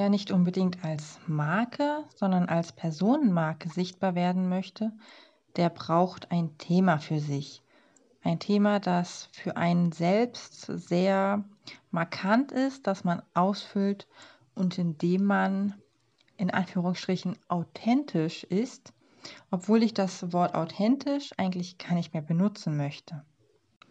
Wer nicht unbedingt als Marke, sondern als Personenmarke sichtbar werden möchte, der braucht ein Thema für sich. Ein Thema, das für einen selbst sehr markant ist, das man ausfüllt und in dem man in Anführungsstrichen authentisch ist, obwohl ich das Wort authentisch eigentlich gar nicht mehr benutzen möchte.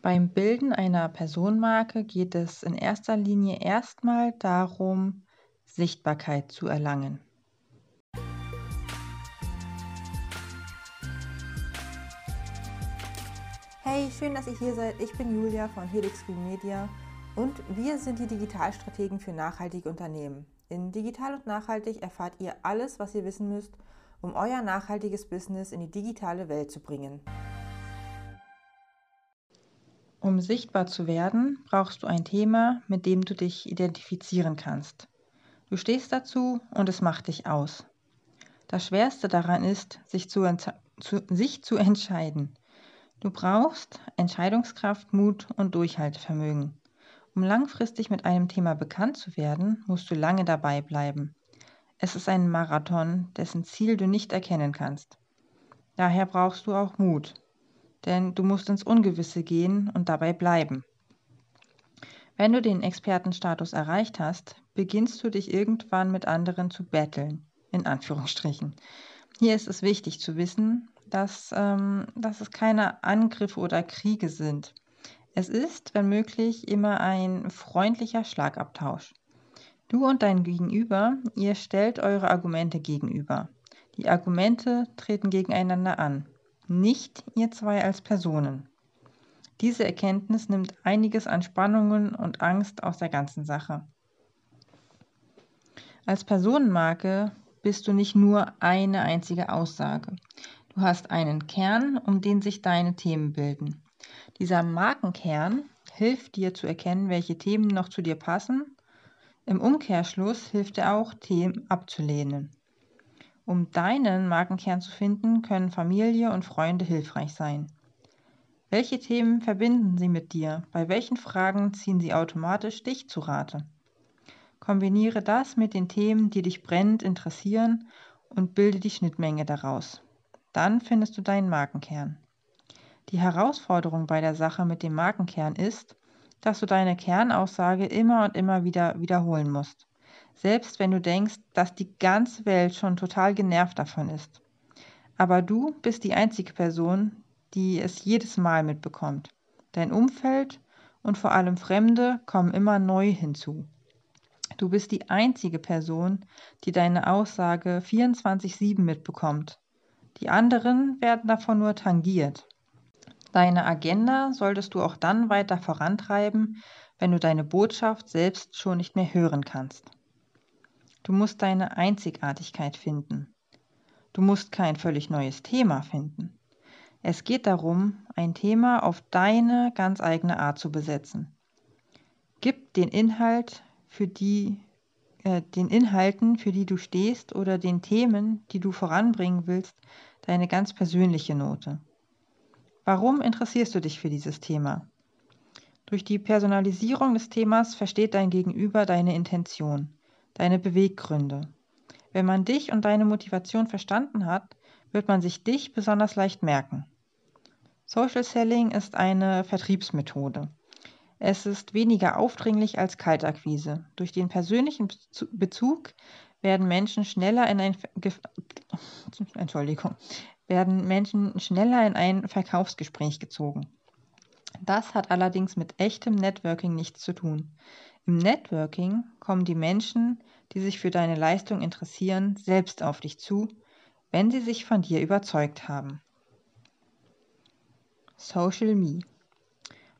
Beim Bilden einer Personenmarke geht es in erster Linie erstmal darum, Sichtbarkeit zu erlangen. Hey, schön, dass ihr hier seid. Ich bin Julia von Helix Green Media und wir sind die Digitalstrategen für nachhaltige Unternehmen. In Digital und Nachhaltig erfahrt ihr alles, was ihr wissen müsst, um euer nachhaltiges Business in die digitale Welt zu bringen. Um sichtbar zu werden, brauchst du ein Thema, mit dem du dich identifizieren kannst. Du stehst dazu und es macht dich aus. Das Schwerste daran ist, sich zu, zu, sich zu entscheiden. Du brauchst Entscheidungskraft, Mut und Durchhaltevermögen. Um langfristig mit einem Thema bekannt zu werden, musst du lange dabei bleiben. Es ist ein Marathon, dessen Ziel du nicht erkennen kannst. Daher brauchst du auch Mut, denn du musst ins Ungewisse gehen und dabei bleiben. Wenn du den Expertenstatus erreicht hast, beginnst du dich irgendwann mit anderen zu betteln, in Anführungsstrichen. Hier ist es wichtig zu wissen, dass, ähm, dass es keine Angriffe oder Kriege sind. Es ist, wenn möglich, immer ein freundlicher Schlagabtausch. Du und dein Gegenüber, ihr stellt eure Argumente gegenüber. Die Argumente treten gegeneinander an, nicht ihr zwei als Personen. Diese Erkenntnis nimmt einiges an Spannungen und Angst aus der ganzen Sache. Als Personenmarke bist du nicht nur eine einzige Aussage. Du hast einen Kern, um den sich deine Themen bilden. Dieser Markenkern hilft dir zu erkennen, welche Themen noch zu dir passen. Im Umkehrschluss hilft er auch, Themen abzulehnen. Um deinen Markenkern zu finden, können Familie und Freunde hilfreich sein. Welche Themen verbinden sie mit dir? Bei welchen Fragen ziehen sie automatisch dich zu Rate? Kombiniere das mit den Themen, die dich brennend interessieren und bilde die Schnittmenge daraus. Dann findest du deinen Markenkern. Die Herausforderung bei der Sache mit dem Markenkern ist, dass du deine Kernaussage immer und immer wieder wiederholen musst. Selbst wenn du denkst, dass die ganze Welt schon total genervt davon ist. Aber du bist die einzige Person, die es jedes Mal mitbekommt. Dein Umfeld und vor allem Fremde kommen immer neu hinzu. Du bist die einzige Person, die deine Aussage 24-7 mitbekommt. Die anderen werden davon nur tangiert. Deine Agenda solltest du auch dann weiter vorantreiben, wenn du deine Botschaft selbst schon nicht mehr hören kannst. Du musst deine Einzigartigkeit finden. Du musst kein völlig neues Thema finden. Es geht darum, ein Thema auf deine ganz eigene Art zu besetzen. Gib den Inhalt für die äh, den Inhalten, für die du stehst oder den Themen, die du voranbringen willst, deine ganz persönliche Note. Warum interessierst du dich für dieses Thema? Durch die Personalisierung des Themas versteht dein Gegenüber deine Intention, deine Beweggründe. Wenn man dich und deine Motivation verstanden hat, wird man sich dich besonders leicht merken. Social Selling ist eine Vertriebsmethode. Es ist weniger aufdringlich als Kaltakquise. Durch den persönlichen Bezug werden Menschen schneller in ein Entschuldigung, werden Menschen schneller in ein Verkaufsgespräch gezogen. Das hat allerdings mit echtem Networking nichts zu tun. Im Networking kommen die Menschen, die sich für deine Leistung interessieren, selbst auf dich zu, wenn sie sich von dir überzeugt haben. Social Me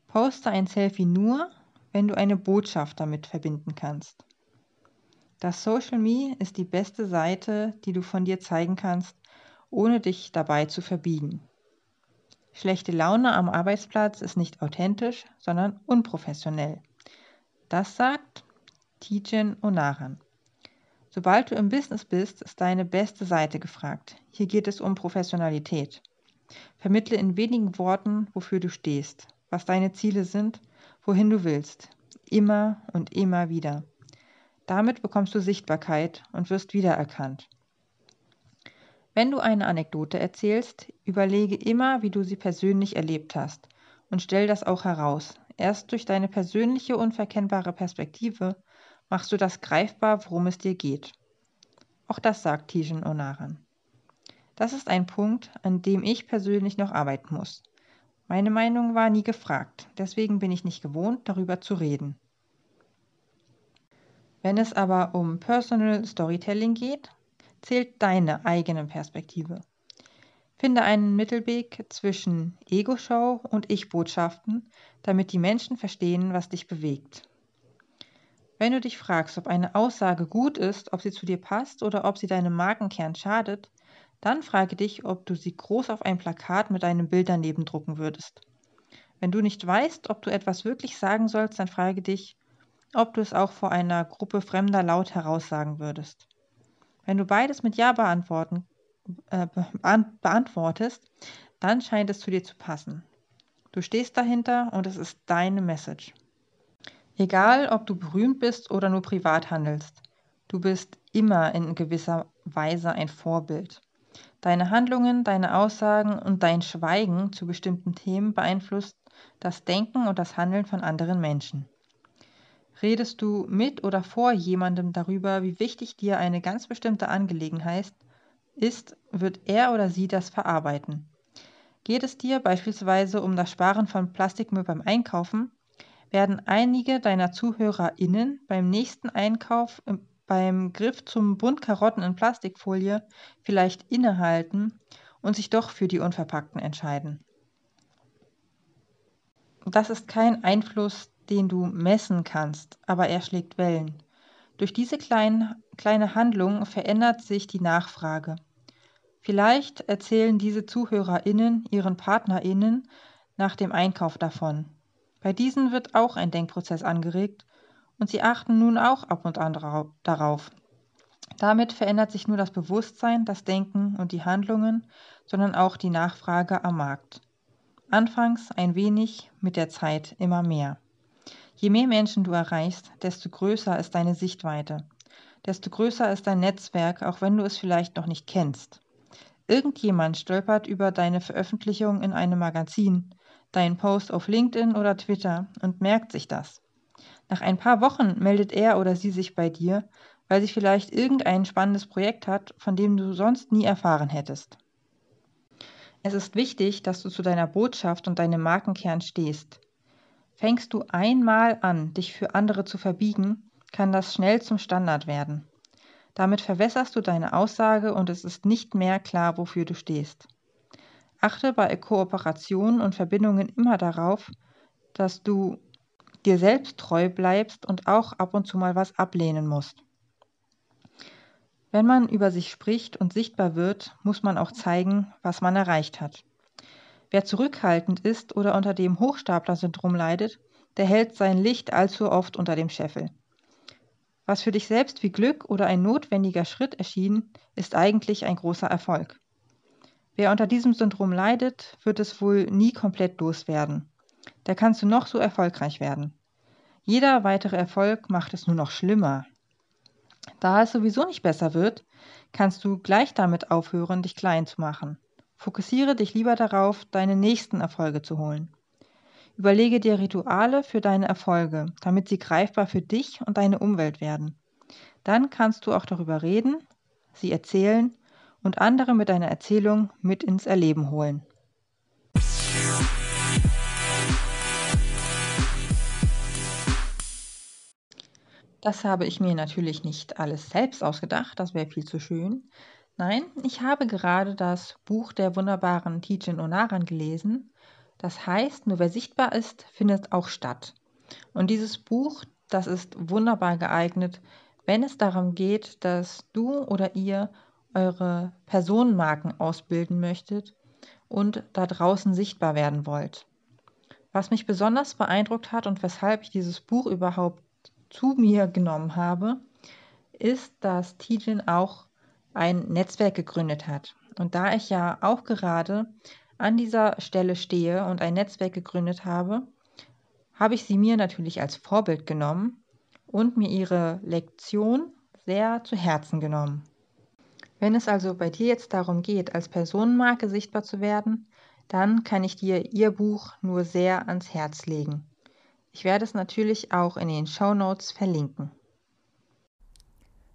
Poste ein Selfie nur, wenn du eine Botschaft damit verbinden kannst. Das Social Me ist die beste Seite, die du von dir zeigen kannst, ohne dich dabei zu verbiegen. Schlechte Laune am Arbeitsplatz ist nicht authentisch, sondern unprofessionell. Das sagt Tijen Onaran. Sobald du im Business bist, ist deine beste Seite gefragt. Hier geht es um Professionalität. Vermittle in wenigen Worten, wofür du stehst was deine Ziele sind, wohin du willst. Immer und immer wieder. Damit bekommst du Sichtbarkeit und wirst wiedererkannt. Wenn du eine Anekdote erzählst, überlege immer, wie du sie persönlich erlebt hast und stell das auch heraus. Erst durch deine persönliche, unverkennbare Perspektive machst du das greifbar, worum es dir geht. Auch das sagt Tijen Onaran. Das ist ein Punkt, an dem ich persönlich noch arbeiten muss. Meine Meinung war nie gefragt, deswegen bin ich nicht gewohnt, darüber zu reden. Wenn es aber um Personal Storytelling geht, zählt deine eigene Perspektive. Finde einen Mittelweg zwischen Ego-Show und Ich-Botschaften, damit die Menschen verstehen, was dich bewegt. Wenn du dich fragst, ob eine Aussage gut ist, ob sie zu dir passt oder ob sie deinem Markenkern schadet, dann frage dich, ob du sie groß auf ein Plakat mit deinem Bild daneben drucken würdest. Wenn du nicht weißt, ob du etwas wirklich sagen sollst, dann frage dich, ob du es auch vor einer Gruppe Fremder laut heraussagen würdest. Wenn du beides mit Ja beantworten, äh, beantwortest, dann scheint es zu dir zu passen. Du stehst dahinter und es ist deine Message. Egal, ob du berühmt bist oder nur privat handelst, du bist immer in gewisser Weise ein Vorbild. Deine Handlungen, deine Aussagen und dein Schweigen zu bestimmten Themen beeinflusst das Denken und das Handeln von anderen Menschen. Redest du mit oder vor jemandem darüber, wie wichtig dir eine ganz bestimmte Angelegenheit ist, wird er oder sie das verarbeiten. Geht es dir beispielsweise um das Sparen von Plastikmüll beim Einkaufen, werden einige deiner ZuhörerInnen beim nächsten Einkauf beim Griff zum Bund Karotten in Plastikfolie vielleicht innehalten und sich doch für die unverpackten entscheiden. Das ist kein Einfluss, den du messen kannst, aber er schlägt Wellen. Durch diese klein, kleine Handlung verändert sich die Nachfrage. Vielleicht erzählen diese ZuhörerInnen ihren PartnerInnen nach dem Einkauf davon. Bei diesen wird auch ein Denkprozess angeregt und sie achten nun auch ab und an darauf. Damit verändert sich nur das Bewusstsein, das Denken und die Handlungen, sondern auch die Nachfrage am Markt. Anfangs ein wenig, mit der Zeit immer mehr. Je mehr Menschen du erreichst, desto größer ist deine Sichtweite, desto größer ist dein Netzwerk, auch wenn du es vielleicht noch nicht kennst. Irgendjemand stolpert über deine Veröffentlichung in einem Magazin, deinen Post auf LinkedIn oder Twitter und merkt sich das. Nach ein paar Wochen meldet er oder sie sich bei dir, weil sie vielleicht irgendein spannendes Projekt hat, von dem du sonst nie erfahren hättest. Es ist wichtig, dass du zu deiner Botschaft und deinem Markenkern stehst. Fängst du einmal an, dich für andere zu verbiegen, kann das schnell zum Standard werden. Damit verwässerst du deine Aussage und es ist nicht mehr klar, wofür du stehst. Achte bei Kooperationen und Verbindungen immer darauf, dass du dir selbst treu bleibst und auch ab und zu mal was ablehnen musst. Wenn man über sich spricht und sichtbar wird, muss man auch zeigen, was man erreicht hat. Wer zurückhaltend ist oder unter dem Hochstapler-Syndrom leidet, der hält sein Licht allzu oft unter dem Scheffel. Was für dich selbst wie Glück oder ein notwendiger Schritt erschien, ist eigentlich ein großer Erfolg. Wer unter diesem Syndrom leidet, wird es wohl nie komplett loswerden. Da kannst du noch so erfolgreich werden. Jeder weitere Erfolg macht es nur noch schlimmer. Da es sowieso nicht besser wird, kannst du gleich damit aufhören, dich klein zu machen. Fokussiere dich lieber darauf, deine nächsten Erfolge zu holen. Überlege dir Rituale für deine Erfolge, damit sie greifbar für dich und deine Umwelt werden. Dann kannst du auch darüber reden, sie erzählen und andere mit deiner Erzählung mit ins Erleben holen. Das habe ich mir natürlich nicht alles selbst ausgedacht, das wäre viel zu schön. Nein, ich habe gerade das Buch der wunderbaren Tijen Onaran gelesen. Das heißt, nur wer sichtbar ist, findet auch statt. Und dieses Buch, das ist wunderbar geeignet, wenn es darum geht, dass du oder ihr eure Personenmarken ausbilden möchtet und da draußen sichtbar werden wollt. Was mich besonders beeindruckt hat und weshalb ich dieses Buch überhaupt zu mir genommen habe, ist, dass Tijin auch ein Netzwerk gegründet hat. Und da ich ja auch gerade an dieser Stelle stehe und ein Netzwerk gegründet habe, habe ich sie mir natürlich als Vorbild genommen und mir ihre Lektion sehr zu Herzen genommen. Wenn es also bei dir jetzt darum geht, als Personenmarke sichtbar zu werden, dann kann ich dir ihr Buch nur sehr ans Herz legen. Ich werde es natürlich auch in den Show Notes verlinken.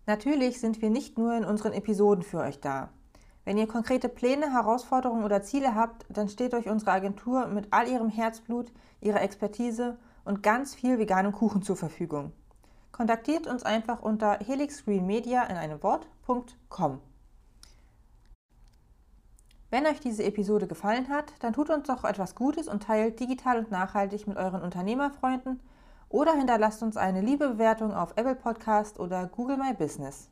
Natürlich sind wir nicht nur in unseren Episoden für euch da. Wenn ihr konkrete Pläne, Herausforderungen oder Ziele habt, dann steht euch unsere Agentur mit all ihrem Herzblut, ihrer Expertise und ganz viel veganem Kuchen zur Verfügung. Kontaktiert uns einfach unter helixgreenmedia in einem Wort.com. Wenn euch diese Episode gefallen hat, dann tut uns doch etwas Gutes und teilt digital und nachhaltig mit euren Unternehmerfreunden oder hinterlasst uns eine liebe Bewertung auf Apple Podcast oder Google My Business.